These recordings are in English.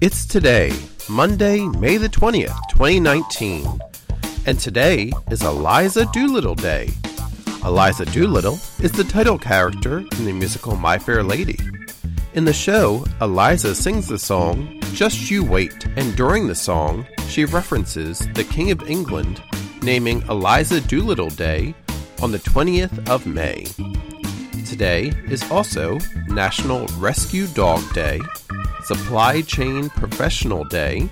It's today, Monday, May the 20th, 2019. And today is Eliza Doolittle Day. Eliza Doolittle is the title character in the musical My Fair Lady. In the show, Eliza sings the song Just You Wait, and during the song, she references the King of England naming Eliza Doolittle Day on the 20th of May. Today is also National Rescue Dog Day, Supply Chain Professional Day,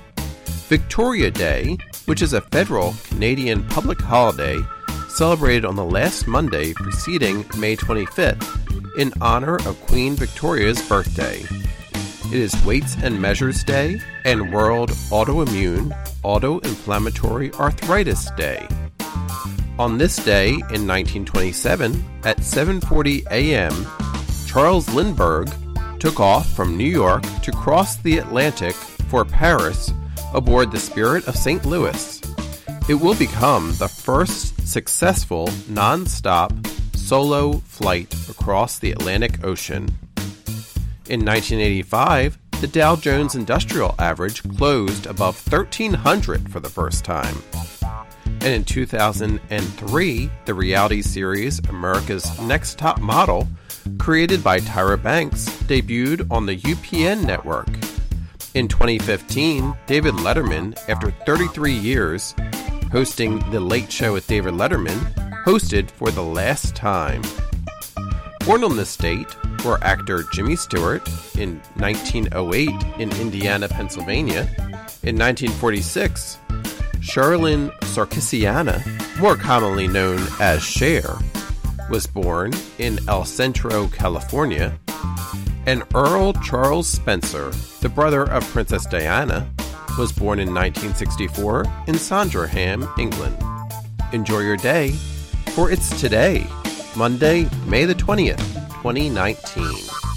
Victoria Day, which is a federal Canadian public holiday celebrated on the last Monday preceding May 25th in honor of Queen Victoria's birthday. It is Weights and Measures Day and World Autoimmune Autoinflammatory Arthritis Day. On this day in 1927 at 7:40 a.m., Charles Lindbergh took off from New York to cross the Atlantic for Paris aboard the Spirit of St. Louis. It will become the first successful non-stop solo flight across the Atlantic Ocean. In 1985, the Dow Jones Industrial Average closed above 1300 for the first time. And in 2003, the reality series America's Next Top Model, created by Tyra Banks, debuted on the UPN network. In 2015, David Letterman, after 33 years hosting The Late Show with David Letterman, hosted for the last time. Born on this date were actor Jimmy Stewart in 1908 in Indiana, Pennsylvania. In 1946, Charlene Sarkisiana, more commonly known as Cher, was born in El Centro, California. And Earl Charles Spencer, the brother of Princess Diana, was born in 1964 in Sandringham, England. Enjoy your day, for it's today, Monday, May the 20th, 2019.